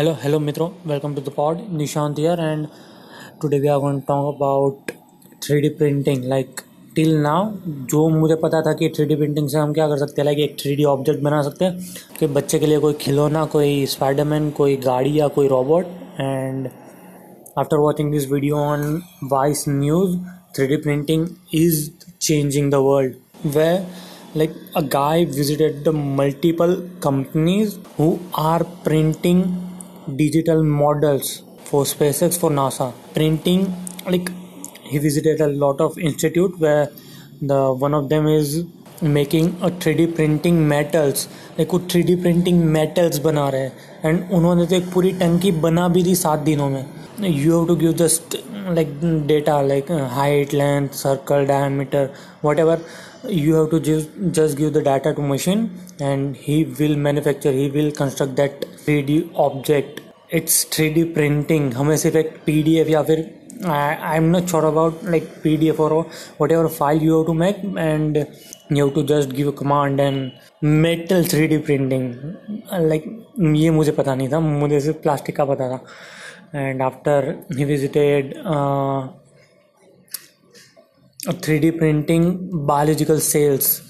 Hello hello मित्रों. Welcome to the pod Nishant here and today we are going talk about three printing like till now जो मुझे पता था कि three printing से हम क्या कर सकते हैं लाइक एक थ्री ऑब्जेक्ट बना सकते हैं, कि बच्चे के लिए कोई खिलौना, कोई स्पाइडरमैन कोई गाड़ी या कोई robot and after watching this video on Vice news three printing is changing the world way like a guy visited the multiple companies who are printing digital models for SpaceX for NASA printing like he visited a lot of institute where the one of them is making a 3D printing metals like कुछ 3D printing metals बना रहे हैं and उन्होंने तो एक पूरी टंकी बना भी दी सात दिनों में you have to give just like data like uh, height length circle diameter whatever you have to just just give the data to machine and he will manufacture he will construct that 3d it's three D printing हमें सिर्फ़ एक P D F या फिर I'm not sure about like P D F और whatever file you have to make and you have to just give command and metal three D printing like ये मुझे पता नहीं था, मुझे सिर्फ़ प्लास्टिक का पता था. And after he visited three D printing biological cells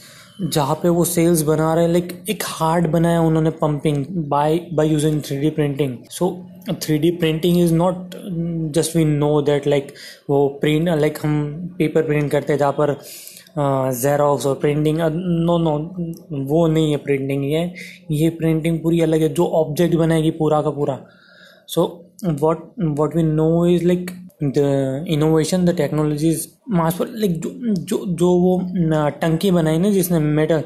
जहाँ पे वो सेल्स बना रहे हैं लाइक एक हार्ट बनाया उन्होंने pumping by by using three D printing so three D printing is not just we know that like वो प्रिंट लाइक हम पेपर प्रिंट करते हैं जहाँ पर जेरोक्स और प्रिंटिंग नो नो वो नहीं है प्रिंटिंग ये ये प्रिंटिंग पूरी अलग है, जो ऑब्जेक्ट बनाएगी पूरा का पूरा. So what what we know is like the innovation the technologies mass पर लाइक जो जो जो वो टंकी बनाई ना जिसने metal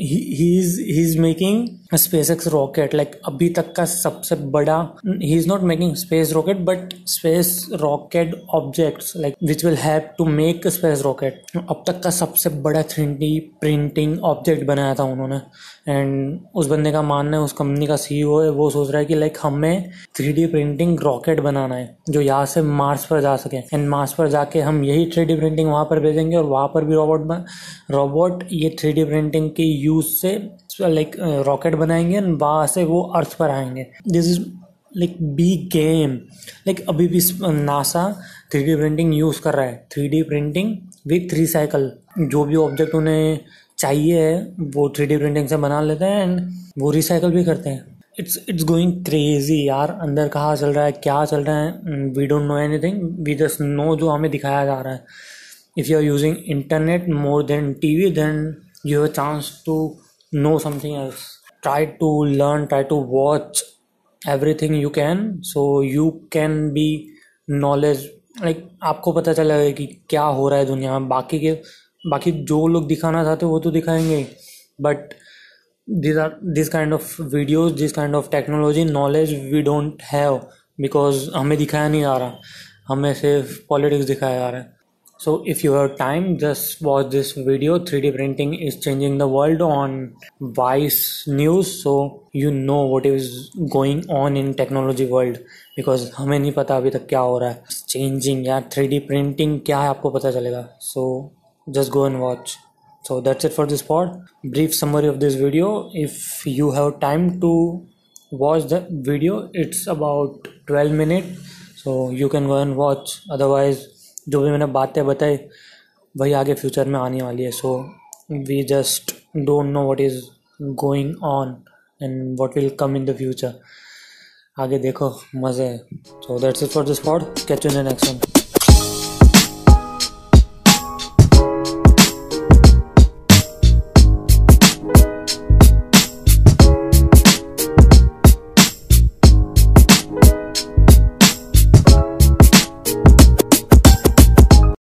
he is making SpaceX rocket like अभी तक का सबसे बड़ा he is not making space rocket but space rocket objects like which will have to make space rocket अब तक का सबसे बड़ा थ्री डी प्रिंटिंग ऑब्जेक्ट बनाया था उन्होंने. एंड उस बंदे का मानना है, उस कंपनी का सीईओ है, वो सोच रहा है कि लाइक हमें थ्री डी प्रिंटिंग रॉकेट बनाना है, जो यहाँ से मार्स पर जा सके। एंड मार्स पर जाके हम यही थ्री प्रिंटिंग वहाँ पर भेजेंगे और वहाँ पर भी रोबोट रोबोट ये थ्री प्रिंटिंग के यूज़ से लाइक रॉकेट बनाएँगे एंड वहाँ से वो अर्थ पर आएँगे। This is like be game like अभी भी NASA three D printing use कर रहा है। Three D printing with recycle जो भी ऑब्जेक्ट उन्हें चाहिए है, वो थ्री डी प्रिंटिंग से बना लेते हैं एंड वो रिसाइकल भी करते हैं। इट्स इट्स गोइंग क्रेजी यार। अंदर कहाँ चल रहा है? क्या चल रहा है? We don't know anything we just know जो हमें दिखाया जा रहा है। If you are using internet more than T V then you have chance to know something else try to learn try to watch watch everything you can, so you can be knowledge, like, आपको पता चलेगा कि क्या हो रहा है दुनिया में। बाकी के, बाकी जो लोग दिखाना चाहते वो तो दिखाएँगे but this are this kind of videos this kind of technology knowledge we don't have because हमें दिखाया नहीं जा रहा। हमें सिर्फ़ पॉलिटिक्स दिखाया जा रहा है। So if you have time just watch this video three D printing is changing the world on Vice news so you know what is going on in technology world because हमें नहीं पता अभी तक क्या हो रहा है। चेंजिंग या थ्री डी प्रिंटिंग क्या है आपको पता चलेगा। So just go and watch so that's it for this pod brief summary of this video if you have time to watch the video it's about 12 minutes so you can go and watch otherwise जो भी मैंने बातें बताई वही आगे future में आने वाली है so we just don't know what is going on and what will come in the future आगे देखो मज़े है so that's it for this pod catch in the next one